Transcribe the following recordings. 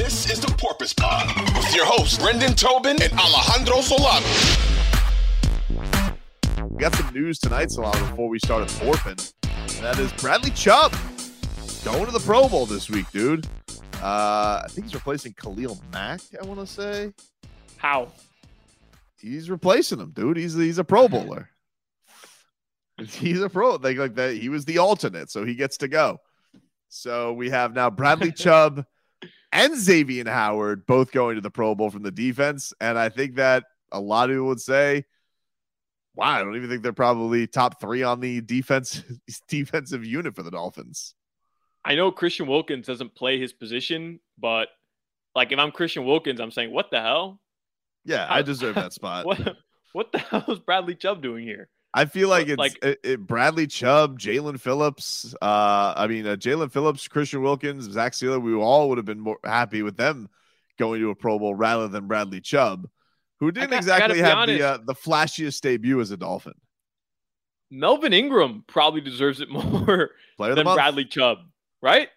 This is the Porpoise Pod with your hosts, Brendan Tobin and Alejandro Solano. We got some news tonight, Solano, before we started Porpin. And that is Bradley Chubb going to the Pro Bowl this week, dude. Uh, I think he's replacing Khalil Mack, I want to say. How? He's replacing him, dude. He's he's a Pro Bowler. he's a pro like like that. He was the alternate, so he gets to go. So we have now Bradley Chubb and Xavier Howard both going to the Pro Bowl from the defense. And I think that a lot of people would say, wow, I don't even think they're probably top three on the defense defensive unit for the Dolphins. I know Christian Wilkins doesn't play his position, but like if I'm Christian Wilkins, I'm saying, what the hell? Yeah, I deserve that spot. what what the hell is Bradley Chubb doing here? I feel like it's Like- it, it- Bradley Chubb, Jaelan Phillips. Uh, I mean, uh, Jaelan Phillips, Christian Wilkins, Zach Sieler. We all would have been more happy with them going to a Pro Bowl rather than Bradley Chubb, who didn't got- exactly have honest. the uh, the flashiest debut as a Dolphin. Melvin Ingram probably deserves it more Player than. Bradley Chubb, right?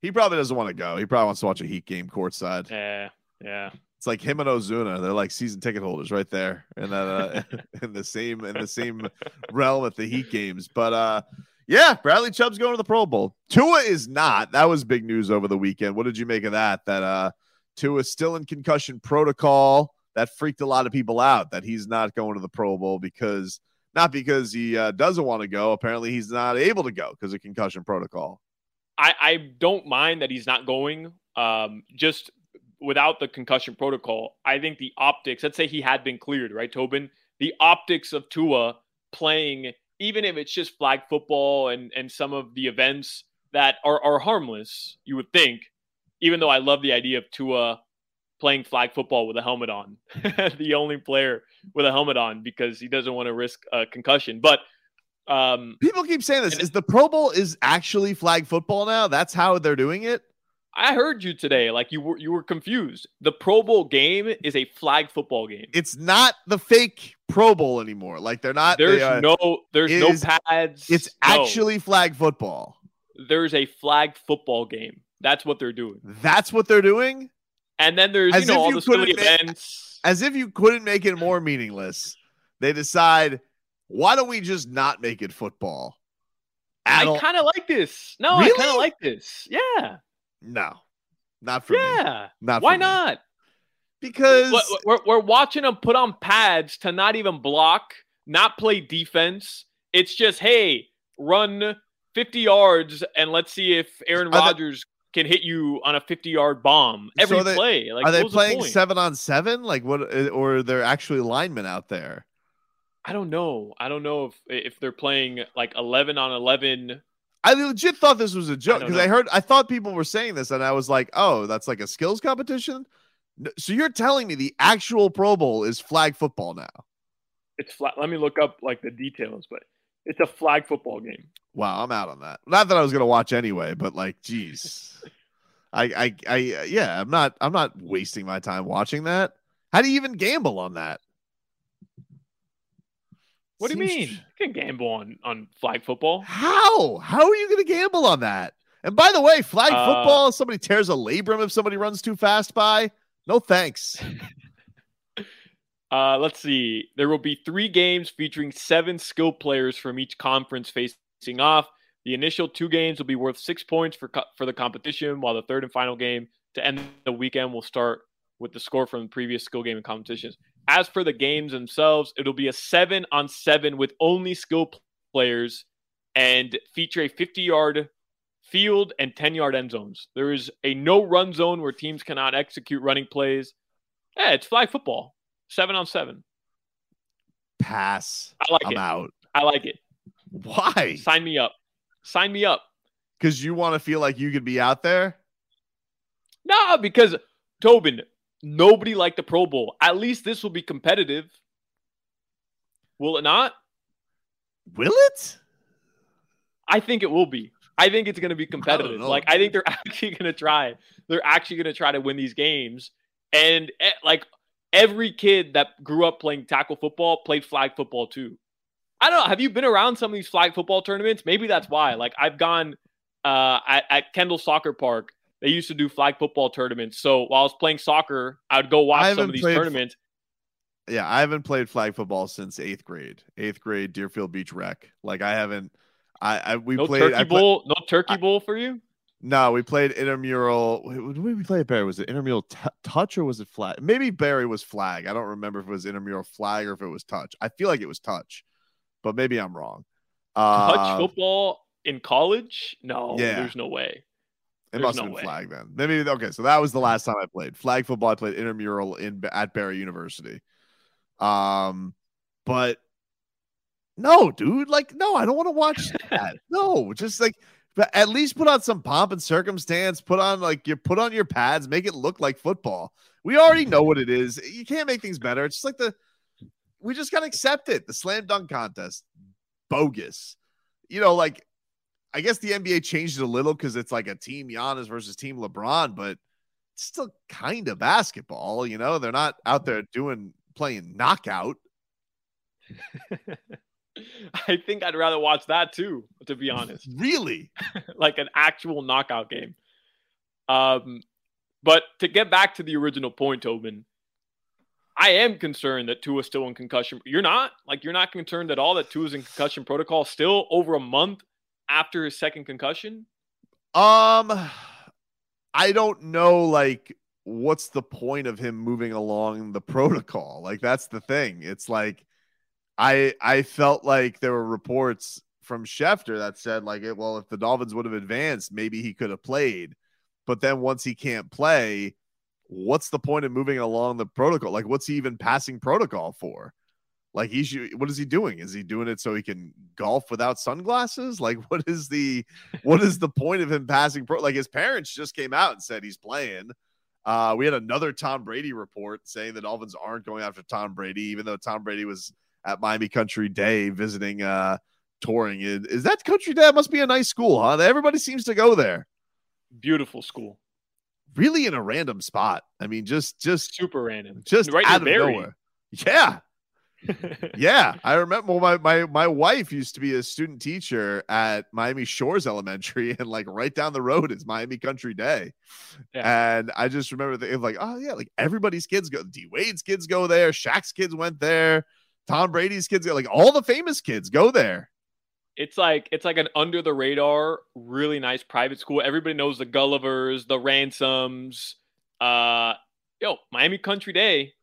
He probably doesn't want to go. He probably wants to watch a Heat game courtside. Yeah, yeah. It's like him and Ozuna. They're like season ticket holders right there, and that uh, in the same in the same realm at the Heat games. But uh, yeah, Bradley Chubb's going to the Pro Bowl. Tua is not. That was big news over the weekend. What did you make of that? That uh, Tua's still in concussion protocol. That freaked a lot of people out. That he's not going to the Pro Bowl because not because he uh, doesn't want to go. Apparently, he's not able to go because of concussion protocol. I, I don't mind that he's not going. Um, just without the concussion protocol, I think the optics. Let's say he had been cleared, right, Tobin? The optics of Tua playing, even if it's just flag football and and some of the events that are are harmless, you would think. Even though I love the idea of Tua playing flag football with a helmet on, the only player with a helmet on because he doesn't want to risk a concussion, but. Um, People keep saying this. Is the Pro Bowl is actually flag football now? That's how they're doing it. I heard you today. Like you were you were confused. The Pro Bowl game is a flag football game. It's not the fake Pro Bowl anymore. Like they're not. There's they, uh, no there's is- no pads. It's No. actually flag football. there's a flag football game. That's what they're doing. That's what they're doing. And then there's As you know all you the silly events. As if you couldn't make it more meaningless. They decide, why don't we just not make it football? I kind of like this. No, I kind of like this. Yeah, no, not for me. yeah. Not Why me. not? Because We're, we're, we're watching them put on pads to not even block, not play defense. It's just hey, run 50 yards and let's see if Aaron Rodgers can hit you on a 50 yard bomb every are they- play. Like, are they was the playing seven on seven? Like what? Or are there actually linemen out there? I don't know. I don't know if if they're playing like 11 on 11. I legit thought this was a joke because I, know. heard I thought people were saying this and I was like, oh, that's like a skills competition. So you're telling me the actual Pro Bowl is flag football now? It's flat. Let me look up like the details, but it's a flag football game. Wow, I'm out on that. Not that I was gonna watch anyway, but like, geez, I, I, I, yeah, I'm not, I'm not wasting my time watching that. How do you even gamble on that? What do you mean? You can gamble on on flag football. How? How are you gonna gamble on that? And by the way, flag Uh, football, if somebody tears a labrum if somebody runs too fast by. No thanks. Uh, let's see. There will be three games featuring seven skilled players from each conference facing off. The initial two games will be worth six points for co- for the competition, while the third and final game to end the weekend will start with the score from the previous skill game and competitions. As for the games themselves, it'll be a seven on seven with only skill players and feature a 50 yard field and 10 yard end zones. There is a no run zone where teams cannot execute running plays. Yeah, it's flag football, seven on seven. Pass. I like I'm it. out. I like it. Why? Sign me up. Sign me up. Because you want to feel like you could be out there. No, because Tobin, nobody liked the Pro Bowl. At least this will be competitive. Will it not? Will it? I think it will be. I think it's going to be competitive. know, like I think they're actually going to try. They're actually going to try to win these games. And eh, like every kid that grew up playing tackle football played flag football too. I don't know. Have you been around some of these flag football tournaments? Maybe that's why. Like I've gone uh, at, at Kendall Soccer Park. They used to do flag football tournaments. So while I was playing soccer, I would go watch some of these tournaments. Yeah, I haven't played flag football since eighth grade. Eighth grade, Deerfield Beach Rec. Like I haven't. I, I we No played. turkey I play- bowl. no turkey I- bowl for you. no, we played intramural. Wait, What did we play at Barry? Was it intramural t- touch or was it flag? Maybe Barry was flag. I don't remember if it was intramural flag or if it was touch. I feel like it was touch, but maybe I'm wrong. Uh, Touch football in college? No, yeah. there's no way. It There's must no have been way. flag then. Maybe okay. So that was the last time I played flag football. I played intramural in at Barry University. Um, but no, dude, like no, I don't want to watch that. no, just like, but at least put on some pomp and circumstance. Put on like you put on your pads, make it look like football. We already know what it is. You can't make things better. It's just like the we just gotta accept it. The slam dunk contest, bogus. You know, like I guess the NBA changed it a little because it's like a team Giannis versus team LeBron, but it's still kind of basketball. You know, they're not out there doing playing knockout. I think I'd rather watch that too, to be honest. Really? like an actual knockout game. Um, but to get back to the original point, Tobin, I am concerned that Tua's still in concussion. You're not like you're not concerned at all that Tua's in concussion protocol still over a month after his second concussion. Um, I don't know. Like, what's the point of him moving along the protocol? Like, that's the thing. It's like, I I felt like there were reports from Schefter that said like, well, if the Dolphins would have advanced, maybe he could have played. But then once he can't play, what's the point of moving along the protocol? Like, what's he even passing protocol for? Like, he's what is he doing? Is he doing it so he can golf without sunglasses? Like, what is the what is the point of him passing pro? Like, his parents just came out and said he's playing. Uh, we had another Tom Brady report saying the Dolphins aren't going after Tom Brady, even though Tom Brady was at Miami Country Day visiting, uh, touring. Is, is that Country Day? That must be a nice school, huh? Everybody seems to go there. Beautiful school, Really in a random spot. I mean, just just super random, just right out of Barry. nowhere. Yeah, yeah. I remember well, my my my wife used to be a student teacher at Miami Shores Elementary, and like right down the road is Miami Country Day. And I just remember thinking like, oh yeah, like everybody's kids go. D Wade's kids go there. Shaq's kids went there. Tom Brady's kids go. Like all the famous kids go there. it's like it's like an under the radar, really nice private school. Everybody knows the Gullivers, the Ransoms. Uh, yo, Miami Country Day,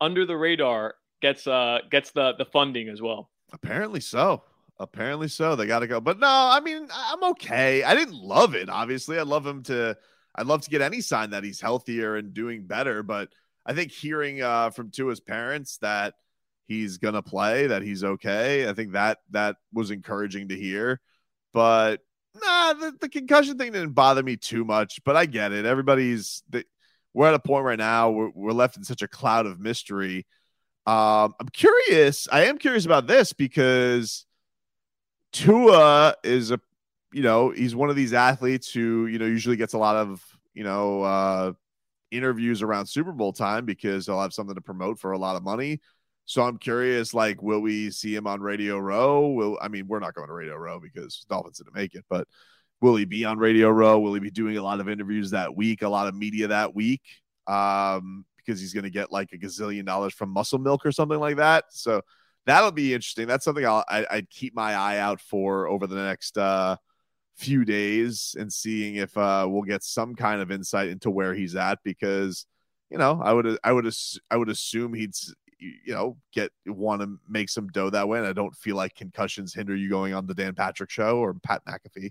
under the radar gets uh gets the the funding as well. Apparently so. Apparently so. They got to go. But no, I mean, I'm okay. I didn't love it. Obviously, I'd love him to. I'd love to get any sign that he's healthier and doing better. But I think hearing uh, from his parents that he's gonna play, that he's okay. I think that that was encouraging to hear. But nah, the, the concussion thing didn't bother me too much. But I get it. Everybody's. We're at a point right now. We're, we're left in such a cloud of mystery. Um, I'm curious. I am curious about this because Tua is a, you know, he's one of these athletes who, you know, usually gets a lot of, you know, uh, interviews around Super Bowl time because they'll have something to promote for a lot of money. So I'm curious, like, will we see him on Radio Row? Will I mean, we're not going to Radio Row because Dolphins didn't make it, but will he be on Radio Row? Will he be doing a lot of interviews that week, a lot of media that week? Um, because he's going to get like a gazillion dollars from Muscle Milk or something like that. So that'll be interesting. That's something I'll I, I'd keep my eye out for over the next uh few days and seeing if uh, we'll get some kind of insight into where he's at because you know I would I would I would assume he'd you know get want to make some dough that way and I don't feel like concussions hinder you going on the Dan Patrick show or Pat McAfee.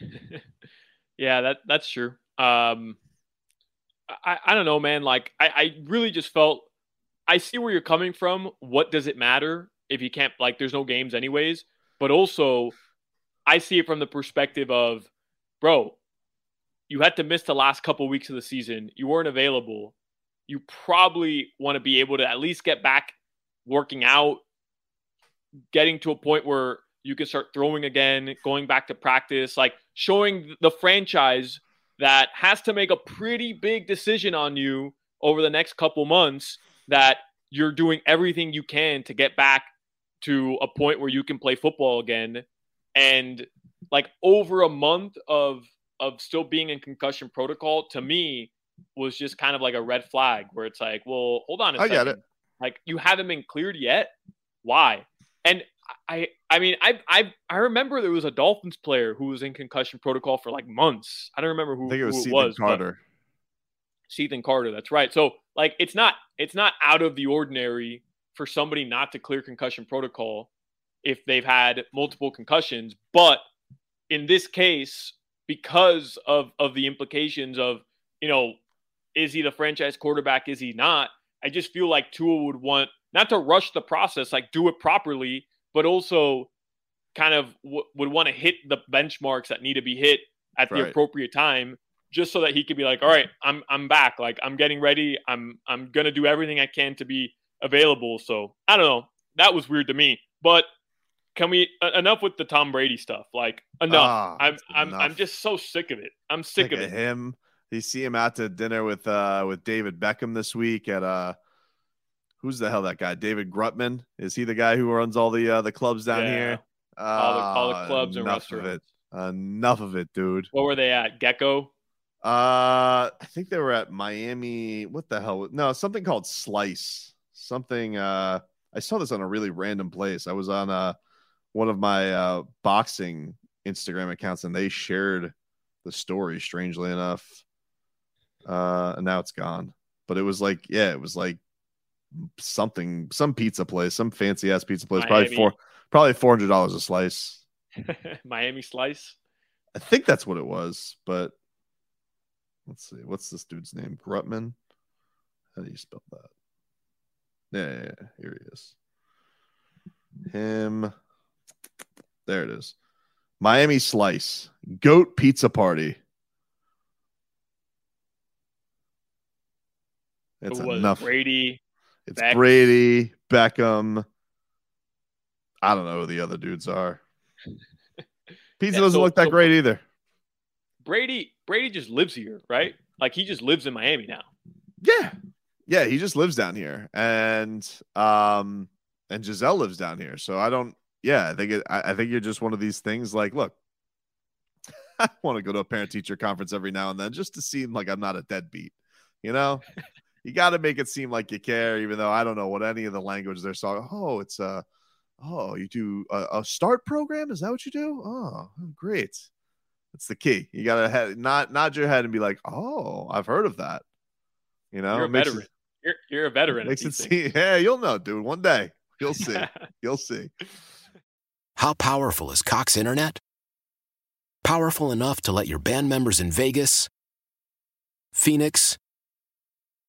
yeah, that that's true. Um, I I don't know, man. Like I I really just felt I see where you're coming from. What does it matter if you can't like? There's no games anyways. But also, I see it from the perspective of, bro, you had to miss the last couple weeks of the season. You weren't available. You probably want to be able to at least get back working out, getting to a point where you can start throwing again, going back to practice, like showing the franchise that has to make a pretty big decision on you over the next couple months that you're doing everything you can to get back to a point where you can play football again. And like over a month of of still being in concussion protocol to me was just kind of like a red flag where it's like well hold on a I second get it. like you haven't been cleared yet? Why? And I I mean I I I remember there was a Dolphins player who was in concussion protocol for like months. I don't remember who, I think it was who Stephen was, Carter. Ethan Carter. That's right. So like it's not it's not out of the ordinary for somebody not to clear concussion protocol if they've had multiple concussions, but in this case because of of the implications of, you know, is he the franchise quarterback is he not? I just feel like Tua would want not to rush the process, like do it properly, but also kind of w- would want to hit the benchmarks that need to be hit at the appropriate time just so that he could be like all right i'm i'm back. Like i'm getting ready. I'm i'm gonna do everything i can to be available. So i don't know. That was weird to me. But can we uh, enough with the tom brady stuff. Like enough. Ah, i'm i'm i'm just so sick of it. I'm sick, of it. him. You see him out to dinner with uh with David Beckham this week at uh who's the hell that guy? David Grutman? Is he the guy who runs all the uh the clubs down Yeah. here? all the, all the Ah, clubs and enough of it. Enough of it, dude. what were they at gecko Uh I think they were at Miami. What the hell? No, something called Slice. Something uh I saw this on a really random place. I was on uh one of my uh boxing Instagram accounts and they shared the story strangely enough. Uh and now it's gone. But it was like, yeah, it was like something some pizza place, some fancy ass pizza place, probably four probably four hundred dollars a slice. miami slice I think that's what it was, but let's see. What's this dude's name? Grutman? How do you spell that? Yeah, yeah, yeah. Here he is. Him. There it is. Miami Slice. Goat Pizza Party. It's who was enough. brady It's Beck? Brady, Beckham. I don't know who the other dudes are. Pizza doesn't so- look that so- great either. brady brady just lives here right like he just lives in miami now Yeah. Yeah, he just lives down here. And um and Gisele lives down here. So I don't yeah, I think it I, I think you're just one of these things like, look, I want to go to a parent teacher conference every now and then just to seem like I'm not a deadbeat. You know? You gotta make it seem like you care, even though I don't know what any of the language they're talking. Oh, it's a oh, you do a, a start program? Is that what you do? Oh, great. That's the key. You gotta head, nod nod your head and be like, oh, I've heard of that. You know, you're a It makes it- veteran you're, you're a veteran at Makes it these seem, yeah, you'll know, dude. One day you'll see. You'll see. How powerful is Cox Internet? Powerful enough to let your band members in Vegas, Phoenix,